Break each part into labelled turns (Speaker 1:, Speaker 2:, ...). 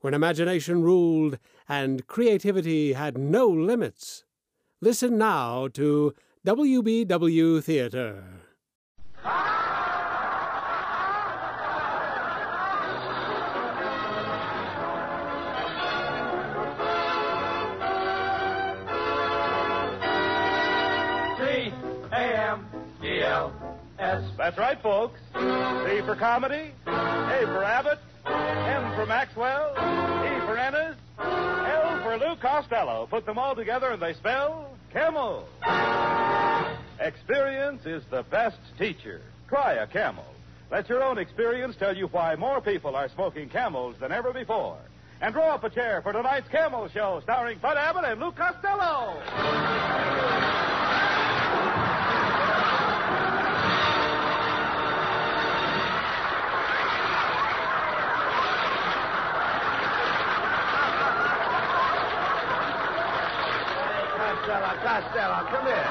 Speaker 1: when imagination ruled and creativity had no limits. Listen now to WBW Theater.
Speaker 2: C A M L S. That's right, folks. C for comedy, A for Abbott, M for Maxwell, Lou Costello. Put them all together and they spell Camel. Experience is the best teacher. Try a Camel. Let your own experience tell you why more people are smoking Camels than ever before. And draw up a chair for tonight's Camel Show starring Bud Abbott and Lou Costello.
Speaker 3: Costello, come here.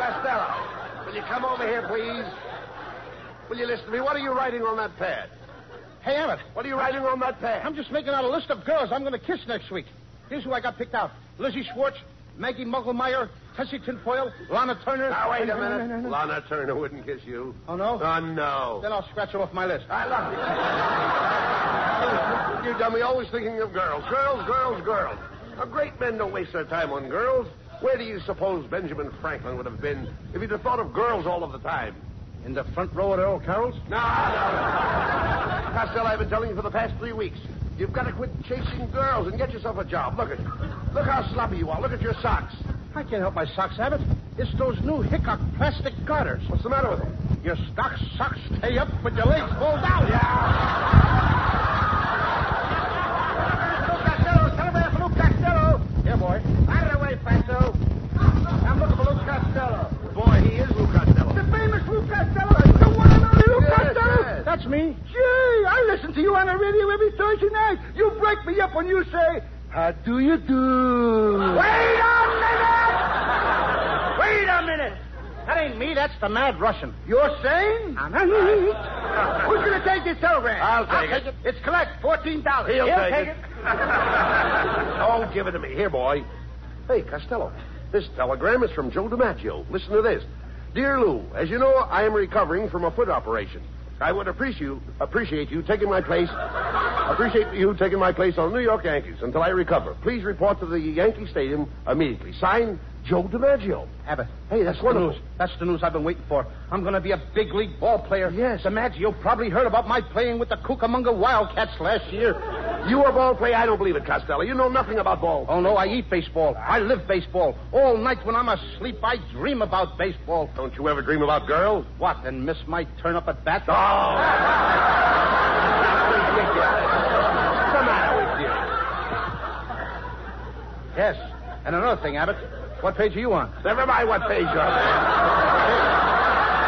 Speaker 3: Costello, will you come over here, please? Will you listen to me? What are you writing on that pad?
Speaker 4: Hey, Abbott,
Speaker 3: What are you writing on that pad?
Speaker 4: I'm just making out a list of girls I'm going to kiss next week. Here's who I got picked out Lizzie Schwartz, Maggie Mugglemeyer, Tessie Tinfoil, Lana Turner.
Speaker 3: Now, wait a minute.
Speaker 4: no, no, no.
Speaker 3: Lana Turner wouldn't kiss you.
Speaker 4: Oh, no?
Speaker 3: Oh, no.
Speaker 4: Then I'll scratch it off my list.
Speaker 3: I love you. you dummy, always thinking of girls. Girls, girls, girls. Now, great men don't waste their time on girls. Where do you suppose Benjamin Franklin would have been if he'd have thought of girls all of the time?
Speaker 4: In the front row at Earl Carroll's?
Speaker 3: No, no. Costello, I've been telling you for the past three weeks. You've got to quit chasing girls and get yourself a job. Look at Look how sloppy you are. Look at your socks.
Speaker 4: I can't help my socks, Abbott. It's those new Hickok plastic garters.
Speaker 3: What's the matter with them?
Speaker 4: Your stock socks stay up, but your legs fall down. Lou Costello, telegraph for Lou Costello. Here, boy. Out of the way, Fatso. I'm looking for Lou Costello.
Speaker 3: Boy, he is Lou Costello.
Speaker 4: The famous Lou Costello. The one and only Lou
Speaker 3: Yes,
Speaker 4: Costello.
Speaker 3: yes.
Speaker 4: That's me. Gee, I listen to you on the radio every Thursday night. You break me up when you say, How do you do? Wait a minute! Wait a minute! That ain't me, that's the mad Russian. You're saying? I'm not Who's going to take this telegram?
Speaker 3: I'll take it.
Speaker 4: It's collect, $14.
Speaker 3: He'll take
Speaker 4: take
Speaker 3: it. oh, give it to me. Here, boy. Hey, Costello. This telegram is from Joe DiMaggio. Listen to this. Dear Lou, as you know, I am recovering from a foot operation. I would appreciate you, appreciate you taking my place. Appreciate you taking my place on the New York Yankees until I recover. Please report to the Yankee Stadium immediately. Signed, Joe DiMaggio.
Speaker 4: Abbott.
Speaker 3: Hey, that's
Speaker 4: the
Speaker 3: wonderful.
Speaker 4: news. That's the news I've been waiting for. I'm going to be a big league ball player.
Speaker 3: Yes.
Speaker 4: DiMaggio probably heard about my playing with the Cucamonga Wildcats last year.
Speaker 3: You a ball player? I don't believe it, Costello. You know nothing about ball.
Speaker 4: Oh, no, I eat baseball. I live baseball. All night when I'm asleep, I dream about baseball.
Speaker 3: Don't you ever dream about girls?
Speaker 4: What, and miss might turn up at bat?
Speaker 3: Oh! What's the matter with you?
Speaker 4: Yes. And another thing, Abbott. What page are you on?
Speaker 3: Never mind what page you're on.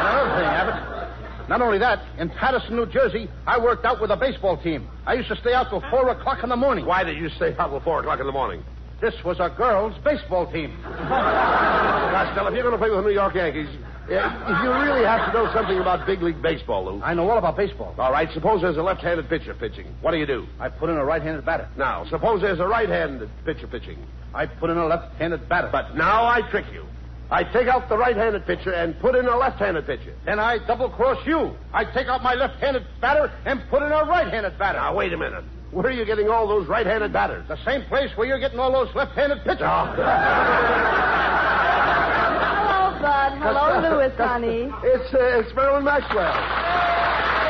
Speaker 4: Another thing, Abbott. Not only that, in Paterson, New Jersey, I worked out with a baseball team. I used to stay out till 4 o'clock in the morning.
Speaker 3: Why did you stay out till 4 o'clock in the morning?
Speaker 4: This was a girls' baseball team.
Speaker 3: Costello, if you're going to play with the New York Yankees, yeah, you really have to know something about big league baseball, Lou.
Speaker 4: I know all about baseball.
Speaker 3: All right, suppose there's a left-handed pitcher pitching. What do you do?
Speaker 4: I put in a right-handed batter.
Speaker 3: Now, suppose there's a right-handed pitcher pitching.
Speaker 4: I put in a left-handed batter.
Speaker 3: But now I trick you. I take out the right-handed pitcher and put in a left-handed pitcher.
Speaker 4: then I double-cross you. I take out my left-handed batter and put in a right-handed batter.
Speaker 3: Now, wait a minute. Where are you getting all those right-handed batters?
Speaker 4: The same place where you're getting all those left-handed pitchers.
Speaker 5: Hello, oh. Bud. Hello, Louis, honey.
Speaker 3: It's, uh, it's Marilyn Maxwell.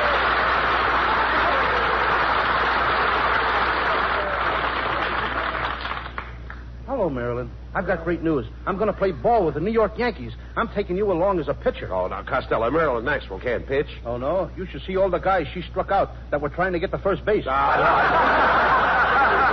Speaker 4: Hello, Marilyn. I've got great news. I'm going to play ball with the New York Yankees. I'm taking you along as a pitcher.
Speaker 3: Oh, now, Costello, Marilyn Maxwell can't pitch.
Speaker 4: Oh, no? You should see all the guys she struck out that were trying to get to first base.
Speaker 3: Ah,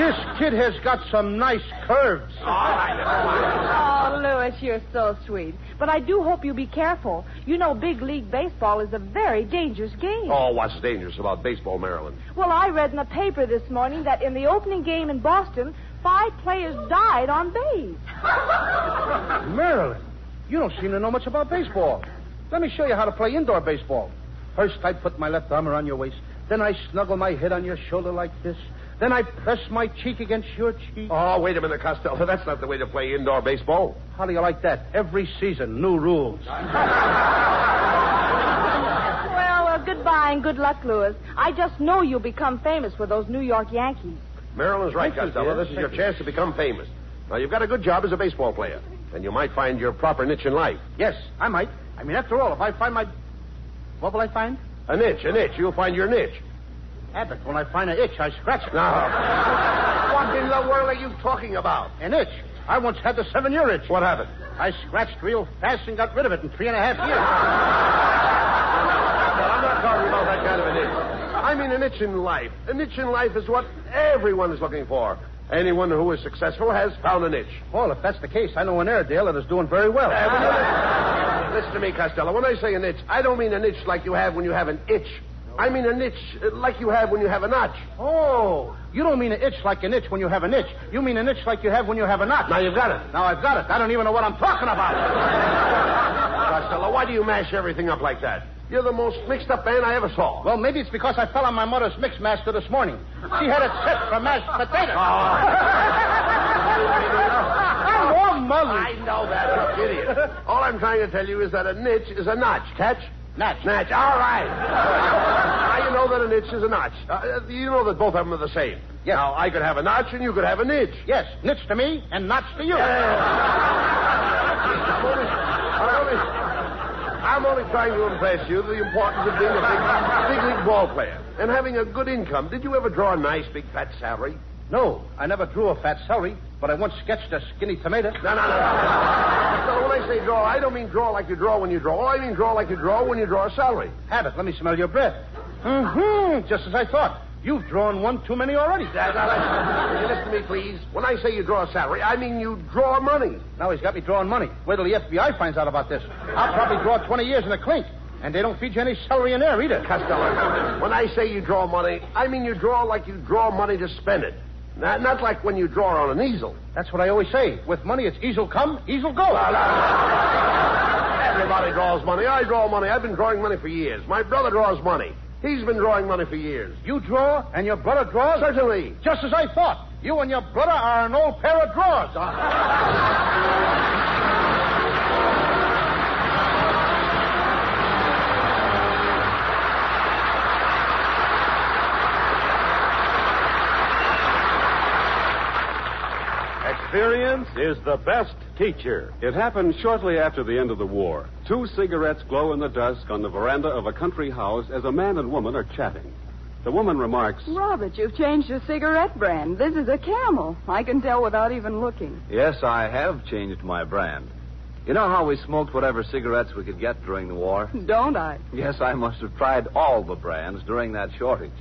Speaker 4: This kid has got some nice curves.
Speaker 3: All right.
Speaker 5: Oh, Louis, you're so sweet. But I do hope you be careful. You know, big league baseball is a very dangerous game.
Speaker 3: Oh, what's dangerous about baseball, Marilyn?
Speaker 5: Well, I read in the paper this morning that in the opening game in Boston, five players died on base.
Speaker 4: Marilyn, you don't seem to know much about baseball. Let me show you how to play indoor baseball. First, I put my left arm around your waist. Then I snuggle my head on your shoulder like this. Then I press my cheek against your cheek.
Speaker 3: Oh, wait a minute, Costello. That's not the way to play indoor baseball.
Speaker 4: How do you like that? Every season, new rules.
Speaker 5: Well, uh, goodbye and good luck, Louis. I just know you'll become famous with those New York Yankees.
Speaker 3: Marilyn's right,
Speaker 4: Thank you,
Speaker 3: Costello.
Speaker 4: dear.
Speaker 3: This is
Speaker 4: Thank
Speaker 3: your
Speaker 4: you.
Speaker 3: chance to become famous. Now, you've got a good job as a baseball player, and you might find your proper niche in life.
Speaker 4: Yes, I might. I mean, after all, if I find my. What will I find?
Speaker 3: A niche, a niche. You'll find your niche.
Speaker 4: Abbott, when I find an itch, I scratch it.
Speaker 3: Now, what in the world are you talking about?
Speaker 4: An itch. I once had the seven year itch.
Speaker 3: What happened?
Speaker 4: I scratched real fast and got rid of it in three and a half years.
Speaker 3: Well, I'm not talking about that kind of an itch. I mean an itch in life. A itch in life is what everyone is looking for. Anyone who is successful has found a itch.
Speaker 4: Well, if that's the case, I know an Airedale that is doing very well.
Speaker 3: Uh, listen, to me, Costello. When I say a itch, I don't mean a itch like you have when you have an itch. I mean a niche uh, like you have when you have a notch.
Speaker 4: Oh, you don't mean an itch like an itch when you have an itch. You mean an itch like you have when you have a knot.
Speaker 3: Now you've got it.
Speaker 4: Now I've got it. I don't even know what I'm talking about.
Speaker 3: Costello, why do you mash everything up like that? You're the most mixed up man I ever saw.
Speaker 4: Well, maybe it's because I fell on my mother's mix master this morning. She had it set for mashed potatoes. I'm all mully.
Speaker 3: I know that, idiot. all I'm trying to tell you is that a niche is a notch. Catch?
Speaker 4: Natch.
Speaker 3: Notch. All right. now you know that a niche is a notch. Uh, you know that both of them are the same.
Speaker 4: Yes.
Speaker 3: Now, I could have a notch and you could have a niche.
Speaker 4: Yes, nitch to me and notch to you.
Speaker 3: I'm only, I'm only, I'm only trying to impress you the importance of being a big, big league ball player and having a good income. Did you ever draw a nice big fat salary?
Speaker 4: No, I never drew a fat celery, but I once sketched a skinny tomato.
Speaker 3: No, no, no. no. When I say draw, I don't mean draw like you draw when you draw. I mean draw like you draw when you draw a salary.
Speaker 4: Have it. Let me smell your breath. Mm-hmm. Just as I thought. You've drawn one too many already.
Speaker 3: Now, now, listen, you listen to me, please? When I say you draw a salary, I mean you draw money.
Speaker 4: Now he's got me drawing money. Wait till the FBI finds out about this. I'll probably draw 20 years in a clink. And they don't feed you any celery in there either.
Speaker 3: Costello, when I say you draw money, I mean you draw like you draw money to spend it. Not, not like when you draw on an easel.
Speaker 4: That's what I always say. With money, it's easel come, easel go.
Speaker 3: Everybody draws money. I draw money. I've been drawing money for years. My brother draws money. He's been drawing money for years.
Speaker 4: You draw, and your brother draws?
Speaker 3: Certainly.
Speaker 4: Just as I thought. You and your brother are an old pair of drawers.
Speaker 6: Experience is the best teacher. It happened shortly after the end of the war. Two cigarettes glow in the dusk on the veranda of a country house as a man and woman are chatting. The woman remarks,
Speaker 5: Robert, you've changed your cigarette brand. This is a camel. I can tell without even looking.
Speaker 7: Yes, I have changed my brand. You know how we smoked whatever cigarettes we could get during the war?
Speaker 5: Don't I?
Speaker 7: Yes, I must have tried all the brands during that shortage.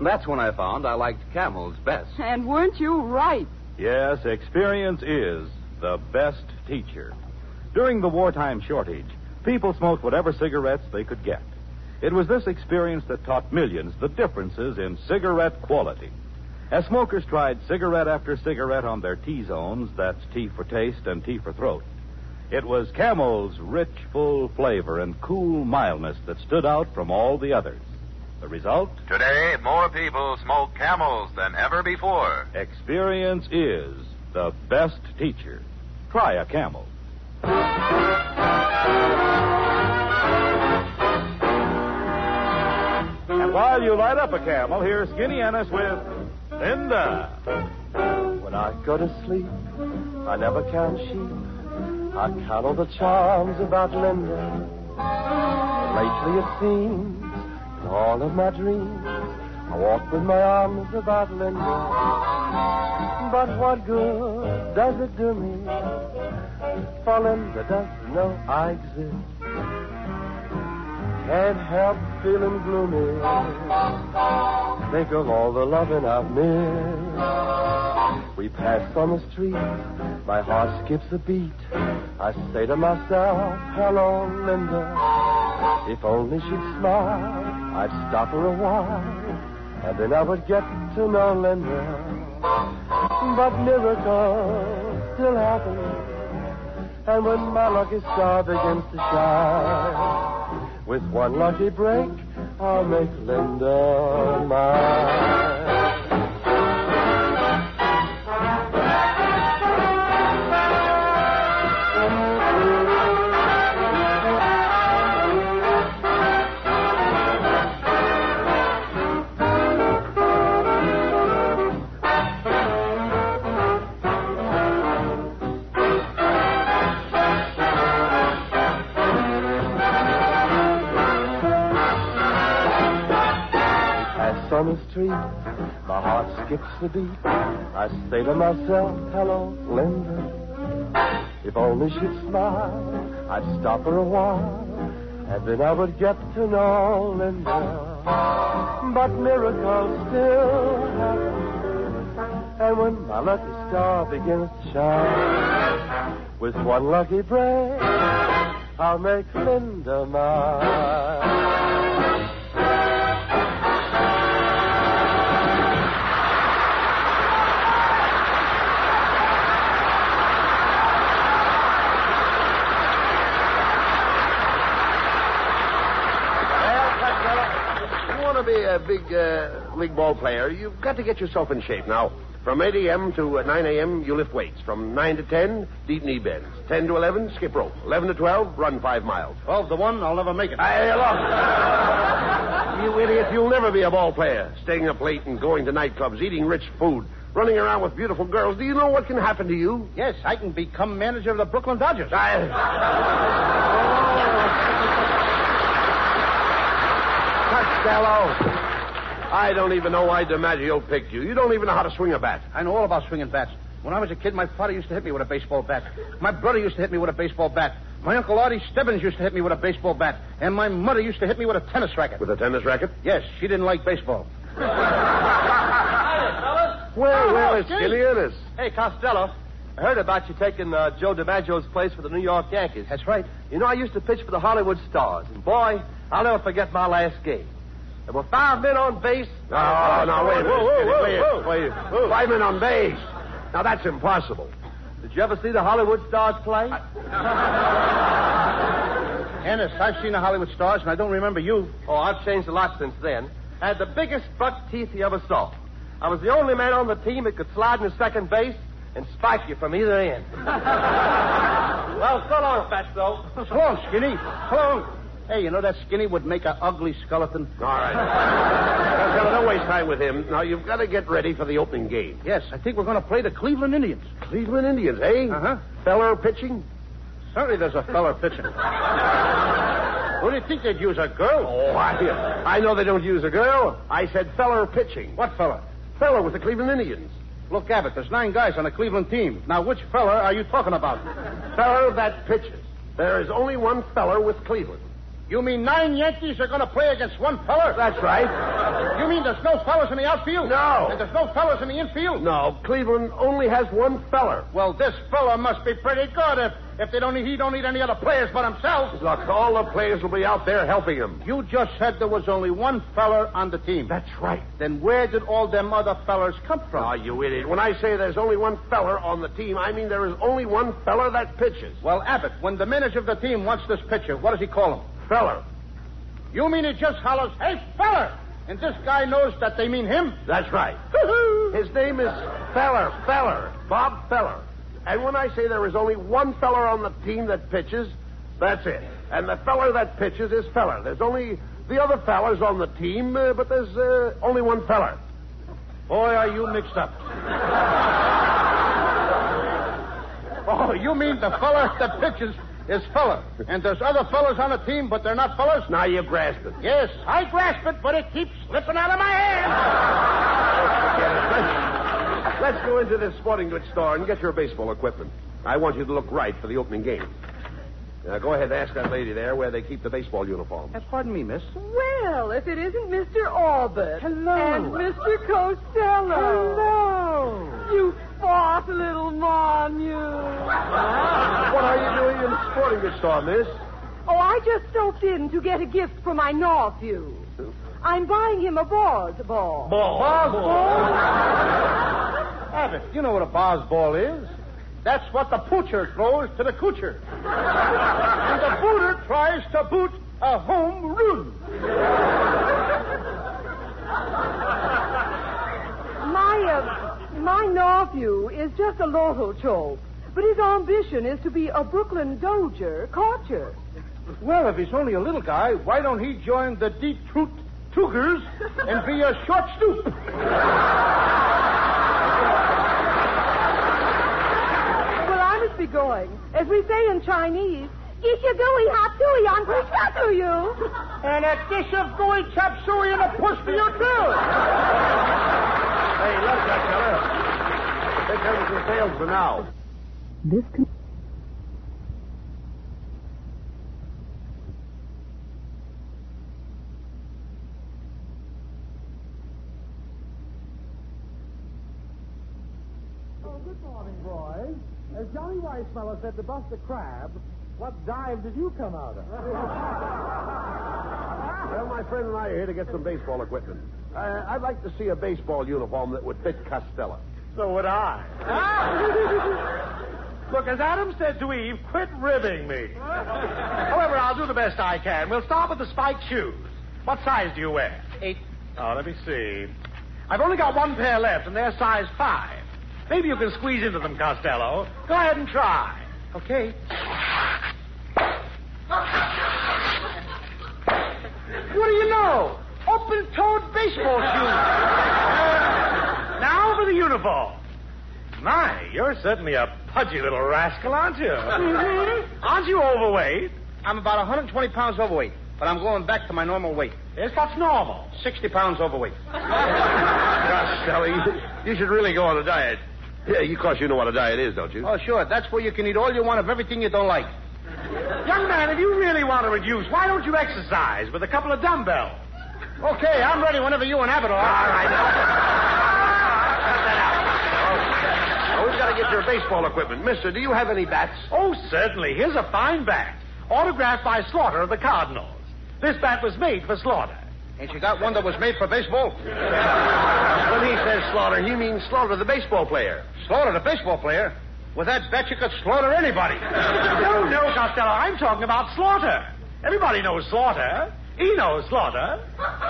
Speaker 7: That's when I found I liked Camel's best.
Speaker 5: And weren't you right?
Speaker 2: Yes, experience is the best teacher. During the wartime shortage, people smoked whatever cigarettes they could get. It was this experience that taught millions the differences in cigarette quality. As smokers tried cigarette after cigarette on their T zones, that's T for taste and T for throat, it was Camel's rich, full flavor and cool mildness that stood out from all the others. The result?
Speaker 8: Today, more people smoke camels than ever before.
Speaker 2: Experience is the best teacher. Try a camel. And while you light up a camel, here's Skinny Ennis with Linda.
Speaker 9: When I go to sleep, I never count sheep. I count all the charms about Linda. But lately it seems, in all of my dreams, I walk with my arms about Linda. But what good does it do me? For Linda doesn't know I exist. Can't help feeling gloomy. Think of all the loving I've missed. We pass on the street, my heart skips a beat. I say to myself, hello, Linda. If only she'd smile, I'd stop her a while, and then I would get to know Linda. But miracles still happen, and when my lucky star begins to shine, with one lucky break, I'll make Linda mine. Skips a beat. I say to myself, hello, Linda. If only she'd smile, I'd stop her a while, and then I would get to know Linda. But miracles still happen, and when my lucky star begins to shine, with one lucky break, I'll make Linda mine.
Speaker 3: A big uh, league ball player, you've got to get yourself in shape. Now, from 8 a.m. to uh, 9 a.m., you lift weights. From 9 to 10, deep knee bends. 10 to 11, skip rope. 11 to 12, run five miles.
Speaker 4: 12 to 1, I'll never make it.
Speaker 3: Hey, look. you idiot, you'll never be a ball player. Staying up late and going to nightclubs, eating rich food, running around with beautiful girls. Do you know what can happen to you?
Speaker 4: Yes, I can become manager of the Brooklyn Dodgers.
Speaker 3: Costello. I don't even know why DiMaggio picked you. You don't even know how to swing a bat.
Speaker 4: I know all about swinging bats. When I was a kid, my father used to hit me with a baseball bat. My brother used to hit me with a baseball bat. My Uncle Artie Stebbins used to hit me with a baseball bat. And my mother used to hit me with a tennis racket.
Speaker 3: With a tennis racket?
Speaker 4: Yes, she didn't like baseball.
Speaker 3: Well, well, it's Skinny Ennis.
Speaker 9: Hey, Costello. I heard about you taking uh, Joe DiMaggio's place for the New York Yankees.
Speaker 4: That's right.
Speaker 9: You know, I used to pitch for the Hollywood Stars, and boy, I'll never forget my last game. There were five men on base.
Speaker 3: Oh, no, wait a minute.
Speaker 9: Whoa, whoa, whoa,
Speaker 3: wait,
Speaker 9: whoa.
Speaker 3: wait. Five men on base. Now, that's impossible.
Speaker 9: Did you ever see the Hollywood Stars play?
Speaker 4: Ennis, I've seen the Hollywood Stars, and I don't remember you.
Speaker 9: Oh, I've changed a lot since then. I had the biggest buck teeth you ever saw. I was the only man on the team that could slide into second base and spike you from either end. well, so long, Fatso.
Speaker 4: So long, Skinny. So long. Hey, you know that Skinny would make an ugly skeleton?
Speaker 3: All right. Costello, don't waste time with him. Now, you've got to get ready for the opening game.
Speaker 4: Yes, I think we're going to play the Cleveland Indians.
Speaker 3: Cleveland Indians, eh?
Speaker 4: Uh-huh.
Speaker 3: Feller pitching?
Speaker 4: Certainly there's a feller pitching. Who do you think they'd use, a girl?
Speaker 3: Oh, I, I know they don't use a girl. I said feller pitching.
Speaker 4: What fella?
Speaker 3: Feller with the Cleveland Indians.
Speaker 4: Look, Abbott, there's nine guys on the Cleveland team. Now, which fella are you talking about?
Speaker 3: Feller that pitches. There is only one feller with Cleveland.
Speaker 4: You mean nine Yankees are going to play against one feller?
Speaker 3: That's right.
Speaker 4: You mean there's no fellas in the outfield?
Speaker 3: No.
Speaker 4: And there's no fellas in the infield?
Speaker 3: No, Cleveland only has one feller.
Speaker 4: Well, this fella must be pretty good if, if they don't he don't need any other players but himself.
Speaker 3: Look, all the players will be out there helping him.
Speaker 4: You just said there was only one feller on the team.
Speaker 3: That's right.
Speaker 4: Then where did all them other fellers come from?
Speaker 3: Ah, you idiot. When I say there's only one feller on the team, I mean there is only one feller that pitches.
Speaker 4: Well, Abbott, when the manager of the team wants this pitcher, what does he call him?
Speaker 3: Feller.
Speaker 4: You mean he just hollers, hey, feller! And this guy knows that they mean him?
Speaker 3: That's right. His name is Feller, Feller, Bob Feller. And when I say there is only one feller on the team that pitches, that's it. And the feller that pitches is Feller. There's only the other fellers on the team, uh, but there's uh, only one feller.
Speaker 4: Boy, are you mixed up. oh, you mean the feller that pitches is feller. And there's other fellers on the team, but they're not fellers?
Speaker 3: Now you grasp it.
Speaker 4: Yes, I grasp it, but it keeps slipping out of my hand.
Speaker 3: Let's, let's go into this sporting goods store and get your baseball equipment. I want you to look right for the opening game. Now, go ahead and ask that lady there where they keep the baseball uniforms.
Speaker 10: Uh, pardon me, miss.
Speaker 5: Well, if it isn't Mr. Albert.
Speaker 10: Hello.
Speaker 5: And Mr. Costello.
Speaker 10: Hello.
Speaker 5: You fought, little mon, you.
Speaker 3: What are you doing in the sporting goods store, miss?
Speaker 5: Oh, I just stopped in to get a gift for my nephew. I'm buying him a Boz ball.
Speaker 4: Ball. ball? Abbott, you know what a Boz ball is. That's what the poocher throws to the coocher. and the booter tries to boot a home run.
Speaker 5: My, uh, my nephew is just a little choke, but his ambition is to be a Brooklyn Doger catcher.
Speaker 4: Well, if he's only a little guy, why don't he join the Detroit Tougers and be a short stoop?
Speaker 5: Well, I must be going. As we say in Chinese, Get your gooey hot suey on to you.
Speaker 4: And a dish of gooey chop suey and a push for you, too.
Speaker 3: Hey, look, that fella. Take care of some sales for now.
Speaker 11: This con-
Speaker 4: Oh, good morning, boys. As Johnny Weissmuller said to Buster Crabbe, what dive did you come out of?
Speaker 3: Well, my friend and I are here to get some baseball equipment. Uh, I'd like to see a baseball uniform that would fit Costello.
Speaker 12: So would I. Ah! Look, as Adam said to Eve, quit ribbing me. However, I'll do the best I can. We'll start with the spiked shoes. What size do you wear?
Speaker 4: Eight.
Speaker 12: Oh, let me see. I've only got one pair left, and they're size five. Maybe you can squeeze into them, Costello. Go ahead and try.
Speaker 4: Okay. What do you know? Open-toed baseball shoes.
Speaker 12: Uniform. My, you're certainly a pudgy little rascal, aren't you? Mm-hmm. Aren't you overweight?
Speaker 4: I'm about 120 pounds overweight, but I'm going back to my normal weight.
Speaker 12: Yes, what's normal?
Speaker 4: 60 pounds overweight.
Speaker 3: Costello, you, you should really go on a diet. Yeah, of course you know what a diet is, don't you?
Speaker 4: Oh, sure. That's where you can eat all you want of everything you don't like.
Speaker 12: Young man, if you really want to reduce, why don't you exercise with a couple of dumbbells?
Speaker 4: Okay, I'm ready whenever you and Abbott are.
Speaker 12: All right.
Speaker 3: We've got to get your baseball equipment. Mister, do you have any bats?
Speaker 12: Oh, certainly. Here's a fine bat. Autographed by Slaughter of the Cardinals. This bat was made for Slaughter.
Speaker 4: Ain't you got one that was made for baseball?
Speaker 3: When he says slaughter, he means slaughter the baseball player.
Speaker 4: Slaughter the baseball player? With that bet, you could slaughter anybody.
Speaker 12: No, no, Costello. I'm talking about Slaughter. Everybody knows Slaughter. He knows Slaughter.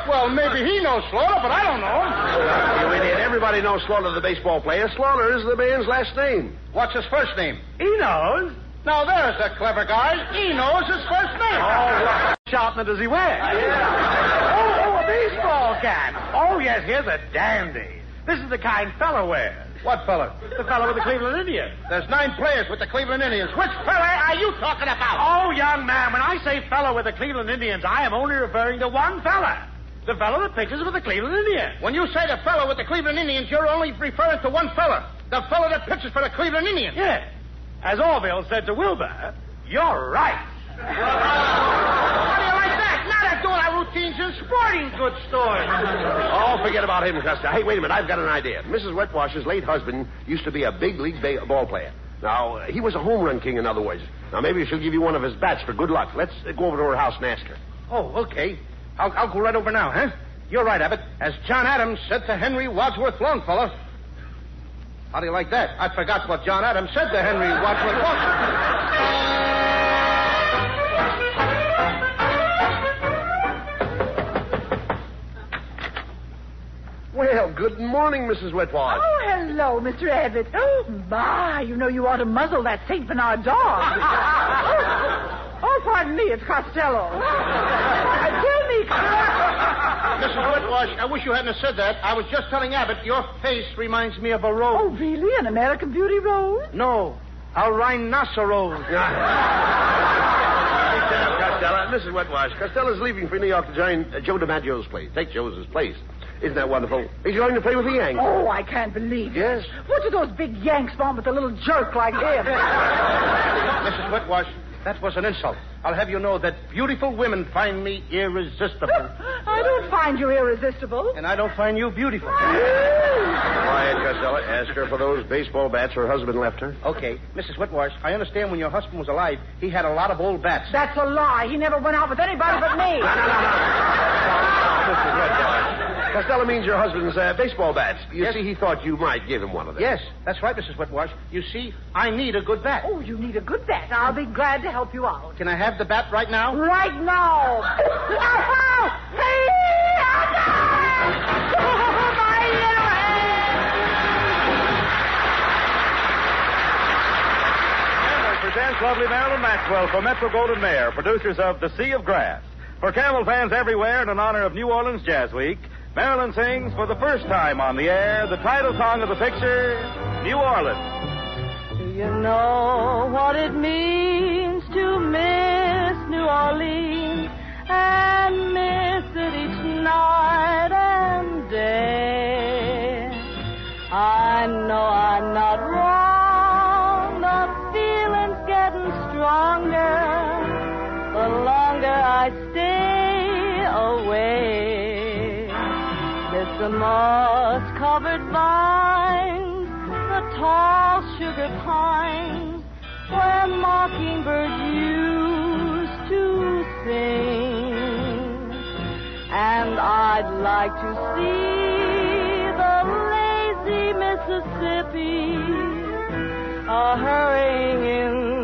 Speaker 4: Well, maybe he knows Slaughter, but I don't know him.
Speaker 3: You idiot. Everybody knows Slaughter the baseball player. Slaughter is the man's last name.
Speaker 4: What's his first name?
Speaker 12: He knows.
Speaker 4: Now, there's a clever guy. He knows his first name.
Speaker 12: Oh, what sharpener does he wear? Oh, oh, a baseball cap. Oh, yes, here's a dandy. This is the kind fella wears.
Speaker 4: What fella?
Speaker 12: The fellow with the Cleveland Indians.
Speaker 4: There's nine players with the Cleveland Indians. Which fella are you talking about?
Speaker 12: Oh, young man, when I say fellow with the Cleveland Indians, I am only referring to one fella. The fellow that pitches with the Cleveland Indians.
Speaker 4: When you say the fella with the Cleveland Indians, you're only referring to one fella. The fella that pitches for the Cleveland Indians.
Speaker 12: Yes. As Orville said to Wilbur, you're right.
Speaker 4: How do you like that? Now they're doing our routines in sporting goods stores.
Speaker 3: Oh, forget about him, Custer. Hey, wait a minute. I've got an idea. Mrs. Wetwash's late husband used to be a big league ba- ball player. Now, he was a home run king, in other words. Now, maybe she'll give you one of his bats for good luck. Let's uh, go over to her house and ask her.
Speaker 4: Oh, okay. I'll, I'll go right over now, huh? You're right, Abbott. As John Adams said to Henry Wadsworth Longfellow. How do you like that? I forgot what John Adams said to Henry Wadsworth Longfellow.
Speaker 3: Well, good morning, Mrs. Wetwash.
Speaker 11: Oh, hello, Mr. Abbott. Oh, my. You know you ought to muzzle that St. Bernard dog. oh, oh, pardon me. It's Costello. Uh, tell me,
Speaker 4: Mrs. Whitwash, I wish you hadn't said that. I was just telling Abbott your face reminds me of a rose.
Speaker 11: Oh, really? An American Beauty rose?
Speaker 4: No, a rhinoceros.
Speaker 3: Costello, Mrs. Wetwash, Costello's leaving for New York to join uh, Joe DiMaggio's place. Take Joe's place. Isn't that wonderful? He's going to play with the Yanks.
Speaker 11: Oh, I can't believe it.
Speaker 3: Yes.
Speaker 11: What do those big Yanks want with a little jerk like him?
Speaker 4: Mrs. Whitwash,
Speaker 13: That was an insult. I'll have you know that beautiful women find me irresistible.
Speaker 11: I don't find you irresistible.
Speaker 13: and I don't find you beautiful.
Speaker 3: Quiet, Costello. Ask her for those baseball bats her husband left her.
Speaker 13: Okay, Mrs. Whitwash, I understand when your husband was alive, he had a lot of old bats.
Speaker 11: That's a lie. He never went out with anybody but me.
Speaker 3: Mrs. Whitwash. Costello means your husband's uh, baseball bats. You see, he thought you might give him one of them.
Speaker 13: Yes, that's right, Mrs. Whitwash. You see, I need a good bat.
Speaker 11: Oh, you need a good bat. I'll be glad to help you out.
Speaker 13: Can I have the bat right now?
Speaker 11: Right now.
Speaker 2: presents lovely Marilyn Maxwell for Metro Goldwyn Mayer, producers of The Sea of Grass. For Camel fans everywhere and in honor of New Orleans Jazz Week, Marilyn sings for the first time on the air the title song of the picture, New Orleans.
Speaker 14: Do you know what it means to miss New Orleans and miss it each night and day? I know I'm not wrong, the moss covered vines, the tall sugar pines, where mockingbirds used to sing. And I'd like to see the lazy Mississippi a hurrying into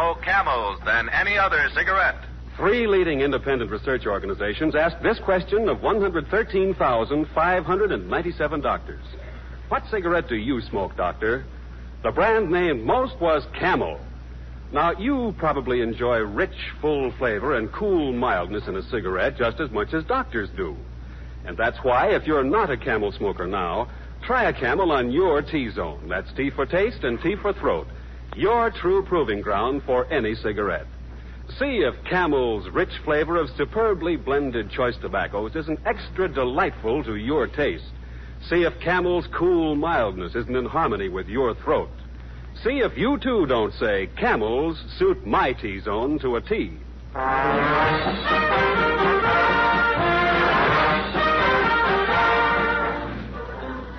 Speaker 8: smoke camels than any other cigarette.
Speaker 6: Three leading independent research organizations asked this question of 113,597 doctors. What cigarette do you smoke, doctor? The brand named most was Camel. Now, you probably enjoy rich, full flavor and cool mildness in a cigarette just as much as doctors do. And that's why, if you're not a Camel smoker now, try a Camel on your T-zone. That's T for taste and T for throat. Your true proving ground for any cigarette. See if Camel's rich flavor of superbly blended choice tobaccos isn't extra delightful to your taste. See if Camel's cool mildness isn't in harmony with your throat. See if you too don't say Camels suit my T-zone to a T.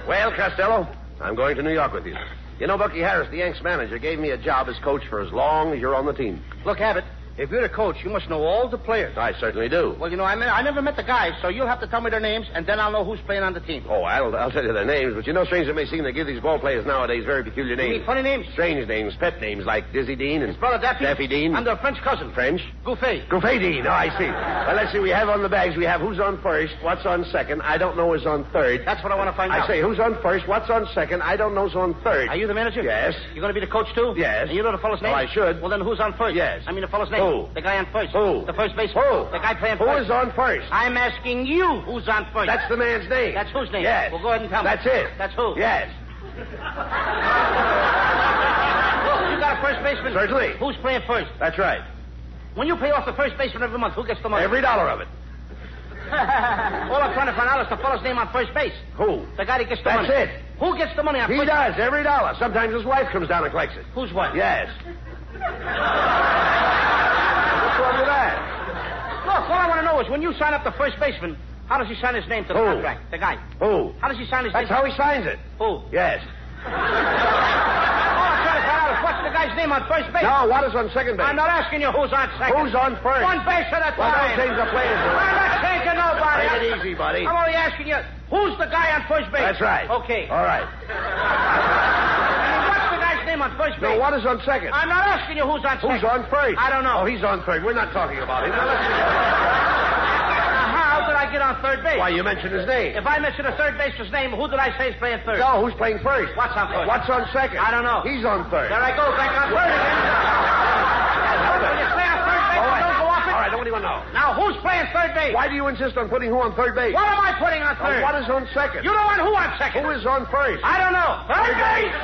Speaker 3: Well, Costello, I'm going to New York with you. You know, Bucky Harris, the Yanks manager, gave me a job as coach for as long as you're on the team.
Speaker 13: Look, Abbott, if you're the coach, you must know all the players.
Speaker 3: I certainly do.
Speaker 13: Well, you know, I, mean, I never met the guys, so you'll have to tell me their names, and then I'll know who's playing on the team.
Speaker 3: Oh, I'll, I'll tell you their names, but you know, strange it may seem, they give these ball players nowadays very peculiar
Speaker 13: You
Speaker 3: names.
Speaker 13: mean funny names?
Speaker 3: Strange names, pet names like Dizzy Dean and
Speaker 13: His brother Daffy.
Speaker 3: Daffy Dean.
Speaker 13: And their French cousin.
Speaker 3: French.
Speaker 13: Gouffet.
Speaker 3: Gouffet Dean. Oh, I see. Well, let's see. We have on the bags, we have who's on first, what's on second, I don't know who's on third.
Speaker 13: That's what I want to find
Speaker 3: I
Speaker 13: out.
Speaker 3: I say, who's on first, what's on second, I don't know who's on third.
Speaker 13: Are you the manager?
Speaker 3: Yes.
Speaker 13: You're going to be the coach, too?
Speaker 3: Yes.
Speaker 13: And you know the fellow's oh, name?
Speaker 3: Oh, I should.
Speaker 13: Well, then who's on first?
Speaker 3: Yes.
Speaker 13: I mean the fellow's name.
Speaker 3: Who?
Speaker 13: The guy on first.
Speaker 3: Who?
Speaker 13: The first baseman.
Speaker 3: Who?
Speaker 13: The guy playing
Speaker 3: Who
Speaker 13: first.
Speaker 3: is on first?
Speaker 13: I'm asking you who's on first.
Speaker 3: That's the man's name.
Speaker 13: That's whose name?
Speaker 3: Yes.
Speaker 13: Well, go ahead and tell me.
Speaker 3: That's it.
Speaker 13: That's who?
Speaker 3: Yes.
Speaker 13: Look, you got a first baseman.
Speaker 3: Certainly.
Speaker 13: Who's playing first?
Speaker 3: That's right.
Speaker 13: When you pay off the first baseman every month, who gets the money?
Speaker 3: Every dollar of it.
Speaker 13: All I'm trying to find out is the fellow's name on first base.
Speaker 3: Who?
Speaker 13: The guy that gets the
Speaker 3: That's
Speaker 13: money.
Speaker 3: That's it.
Speaker 13: Who gets the money on
Speaker 3: He
Speaker 13: first
Speaker 3: does, every dollar. Sometimes his wife comes down and collects it.
Speaker 13: Whose wife?
Speaker 3: Yes. What's wrong with that?
Speaker 13: Look, all I want to know is when you sign up the first baseman, how does he sign his name to the
Speaker 3: Who?
Speaker 13: contract? The guy.
Speaker 3: Who?
Speaker 13: How does he sign his
Speaker 3: That's
Speaker 13: name?
Speaker 3: how he signs it.
Speaker 13: Who?
Speaker 3: Yes.
Speaker 13: Oh, I'm trying to find out is what's the guy's name on first base.
Speaker 3: No, what is on second base?
Speaker 13: I'm not asking you who's on second.
Speaker 3: Who's on first?
Speaker 13: One base at a
Speaker 3: Well,
Speaker 13: time.
Speaker 3: don't change the players.
Speaker 13: I'm not changing nobody.
Speaker 3: Take it easy, buddy.
Speaker 13: I'm only asking you, who's the guy on first base?
Speaker 3: That's right.
Speaker 13: Okay.
Speaker 3: All right.
Speaker 13: I mean, what's the guy's name on first base?
Speaker 3: No, what is on second?
Speaker 13: I'm not asking you who's on second.
Speaker 3: Who's on first?
Speaker 13: I don't know.
Speaker 3: Oh, he's on third. We're not talking about him. Now, let's
Speaker 13: Now, how did I get on third base?
Speaker 3: Why, you mentioned his name.
Speaker 13: If I mention a third baseman's name, who did I say is playing third?
Speaker 3: No, who's playing first?
Speaker 13: What's on first?
Speaker 3: What's on second?
Speaker 13: I don't know.
Speaker 3: He's on third.
Speaker 13: There I go, back on third again. When you play on third base,
Speaker 3: All
Speaker 13: you
Speaker 3: right.
Speaker 13: don't go off.
Speaker 3: All right, do you want to know?
Speaker 13: Now, who's playing third base?
Speaker 3: Why do you insist on putting who on third base?
Speaker 13: What am I putting on third?
Speaker 3: what is on second?
Speaker 13: You don't want who on second?
Speaker 3: Who is on first?
Speaker 13: I don't know. Third base!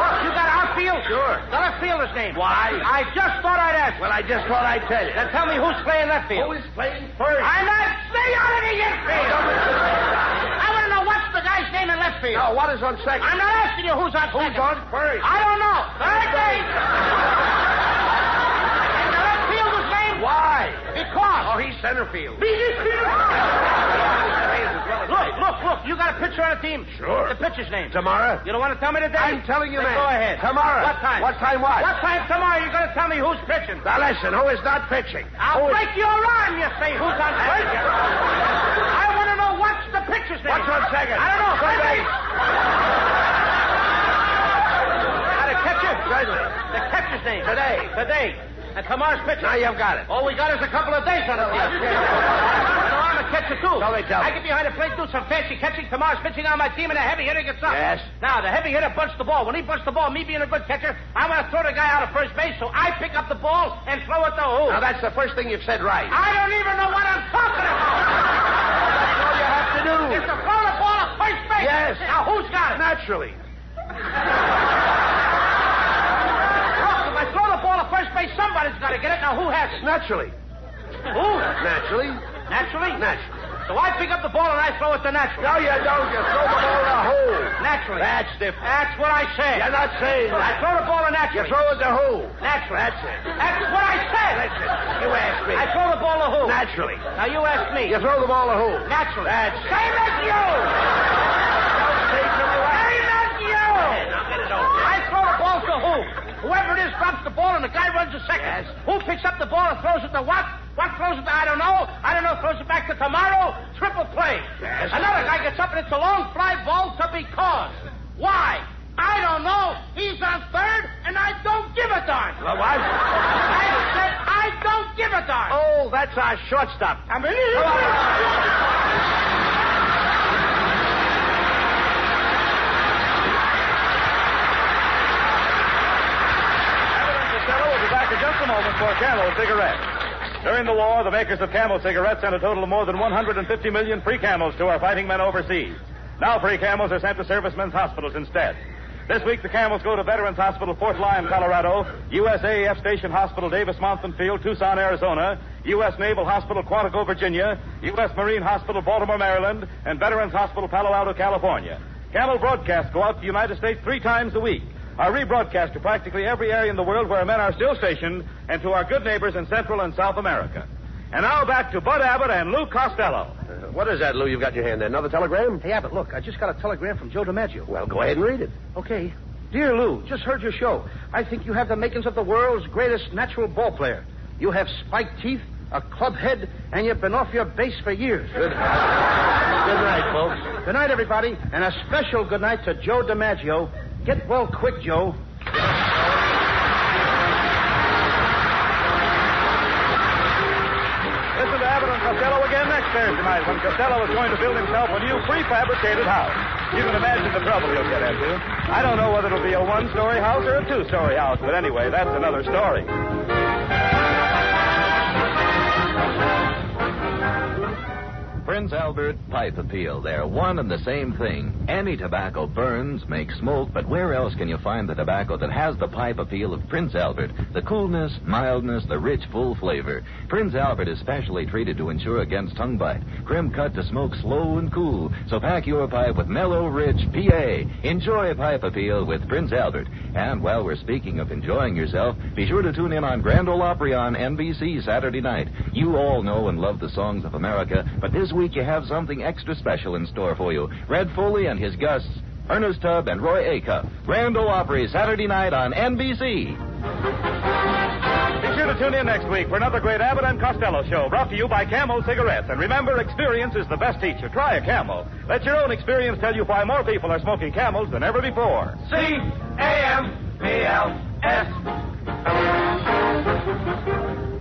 Speaker 13: Look, you got outfield?
Speaker 3: Sure.
Speaker 13: The left fielder's name.
Speaker 3: Why?
Speaker 13: I just thought I'd ask.
Speaker 3: Well, I just thought I'd tell you.
Speaker 13: Then tell me who's playing left field.
Speaker 3: Who is playing first?
Speaker 13: I'm not stay out of the infield. I want to know what's the guy's name in left field.
Speaker 3: No, what is on second?
Speaker 13: I'm not asking you who's on
Speaker 3: Who's
Speaker 13: second.
Speaker 3: on first?
Speaker 13: I don't know. Third base. and the left fielder's name?
Speaker 3: Why?
Speaker 13: Because.
Speaker 3: Oh, he's center field.
Speaker 13: Look, look, look. You got a pitcher on the team.
Speaker 3: Sure.
Speaker 13: The pitcher's name.
Speaker 3: Tomorrow?
Speaker 13: You don't want to tell me today?
Speaker 3: I'm telling you,
Speaker 13: Then
Speaker 3: man.
Speaker 13: Go ahead.
Speaker 3: Tomorrow.
Speaker 13: What time?
Speaker 3: What time what?
Speaker 13: What time tomorrow you're going to tell me who's pitching?
Speaker 3: Now, listen, who is not pitching?
Speaker 13: I'll
Speaker 3: Who is-
Speaker 13: break your arm, you say. Who's on first? I want to know what's the pitcher's name.
Speaker 3: What's on second?
Speaker 13: I don't know.
Speaker 3: Third base.
Speaker 13: The catcher?
Speaker 3: Certainly.
Speaker 13: The catcher's name.
Speaker 3: Today.
Speaker 13: Today. And tomorrow's pitcher.
Speaker 3: Now you've got it.
Speaker 13: All we got is a couple of days on it. So I'm a catcher, too.
Speaker 3: So they tell
Speaker 13: I get behind the plate, do some fancy catching. Tomorrow's pitching on my team, and a heavy hitter gets up.
Speaker 3: Yes.
Speaker 13: Now, the heavy hitter bunts the ball. When he bunts the ball, me being a good catcher, I want to throw the guy out of first base, so I pick up the ball and throw it to who?
Speaker 3: Now, that's the first thing you've said right.
Speaker 13: I don't even know what I'm talking about.
Speaker 3: That's all you have to do.
Speaker 13: It's to throw the ball at first base.
Speaker 3: Yes.
Speaker 13: Now, who's got it?
Speaker 3: Naturally.
Speaker 13: Look, if I throw the ball at first base, somebody's got to get it. Now, who has it?
Speaker 3: Naturally.
Speaker 13: Who?
Speaker 3: Naturally.
Speaker 13: Naturally?
Speaker 3: Naturally.
Speaker 13: So I pick up the ball and I throw it to Naturally.
Speaker 3: No, you don't. You throw the ball in a hole.
Speaker 13: Naturally.
Speaker 3: That's different.
Speaker 13: That's what I said.
Speaker 3: You're not saying that.
Speaker 13: I throw the ball to
Speaker 3: You
Speaker 13: Naturally.
Speaker 3: throw it to who?
Speaker 13: Naturally.
Speaker 3: That's it.
Speaker 13: That's what I said.
Speaker 3: Listen, you ask me.
Speaker 13: I throw the ball to who?
Speaker 3: Naturally.
Speaker 13: Now you ask me.
Speaker 3: You throw the ball to who?
Speaker 13: Naturally.
Speaker 3: That's it.
Speaker 13: Same as you. Same as you.
Speaker 3: Now get it.
Speaker 13: I throw the ball to who? Whoever it is drops the ball and the guy runs a second.
Speaker 3: Yes.
Speaker 13: Who picks up the ball and throws it to what? What throws it to? I don't know. I don't know. Throws it back to tomorrow. Triple play.
Speaker 3: Yes.
Speaker 13: Another guy gets up and it's a long fly ball to be caught. Why? I don't know. He's on third, and I don't give a darn.
Speaker 3: Well, what?
Speaker 13: I said I don't give a darn.
Speaker 3: Oh, that's our shortstop.
Speaker 13: I mean,
Speaker 2: Costello will be back in just a moment for Camel cigarettes. During the war, the makers of Camel cigarettes sent a total of more than 150 million free Camels to our fighting men overseas. Now free Camels are sent to servicemen's hospitals instead. This week, the Camels go to Veterans Hospital, Fort Lyon, Colorado, USAF Station Hospital, Davis-Monthan Field, Tucson, Arizona, U.S. Naval Hospital, Quantico, Virginia, U.S. Marine Hospital, Baltimore, Maryland, and Veterans Hospital, Palo Alto, California. Camel broadcasts go out to the United States three times a week. Are rebroadcast to practically every area in the world where men are still stationed, and to our good neighbors in Central and South America. And now back to Bud Abbott and Lou Costello.
Speaker 3: Uh, what is that, Lou? You've got your hand there. Another telegram?
Speaker 13: Hey, Abbott, look, I just got a telegram from Joe DiMaggio.
Speaker 3: Well, go ahead and read it.
Speaker 13: Okay. Dear Lou, just heard your show. I think you have the makings of the world's greatest natural ball player. You have spiked teeth, a club head, and you've been off your base for years.
Speaker 3: Good. Good night, folks.
Speaker 13: Good night, everybody, and a special good night to Joe DiMaggio. Get well quick, Joe.
Speaker 2: Listen to Abbott and Costello again next Thursday night when Costello is going to build himself a new prefabricated house. You can imagine the trouble he'll get into. I don't know whether it'll be a one-story house or a two-story house, but anyway, that's another story. Prince
Speaker 15: Albert Pipe Appeal. They're one and the same thing. Any tobacco burns, makes smoke, but where else can you find the tobacco that has the pipe appeal of Prince Albert? The coolness, mildness, the rich, full flavor. Prince Albert is specially treated to ensure against tongue bite. Crimp cut to smoke slow and cool. So pack your pipe with mellow, rich PA. Enjoy Pipe Appeal with Prince Albert. And while we're speaking of enjoying yourself, be sure to tune in on Grand Ole Opry on NBC Saturday night. You all know and love the songs of America, but this week you have something extra special in store for you. Red Foley and his guests, Ernest Tubb and Roy Acuff. Grand Ole Opry Saturday night on NBC.
Speaker 2: Be sure to tune in next week for another great Abbott and Costello show brought to you by Camel Cigarettes. And remember, experience is the best teacher. Try a Camel. Let your own experience tell you why more people are smoking Camels than ever before.
Speaker 16: C A M B L S.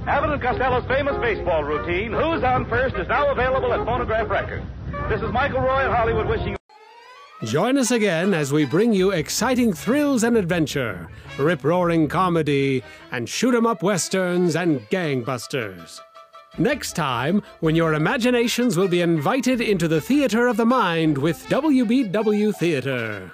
Speaker 2: Abbott and Costello's famous baseball routine, Who's on First, is now available at Phonograph Records. This is Michael Roy in Hollywood wishing you.
Speaker 1: Join us again as we bring you exciting thrills and adventure, rip roaring comedy, and shoot 'em up westerns and gangbusters. Next time, when your imaginations will be invited into the theater of the mind with WBW Theater.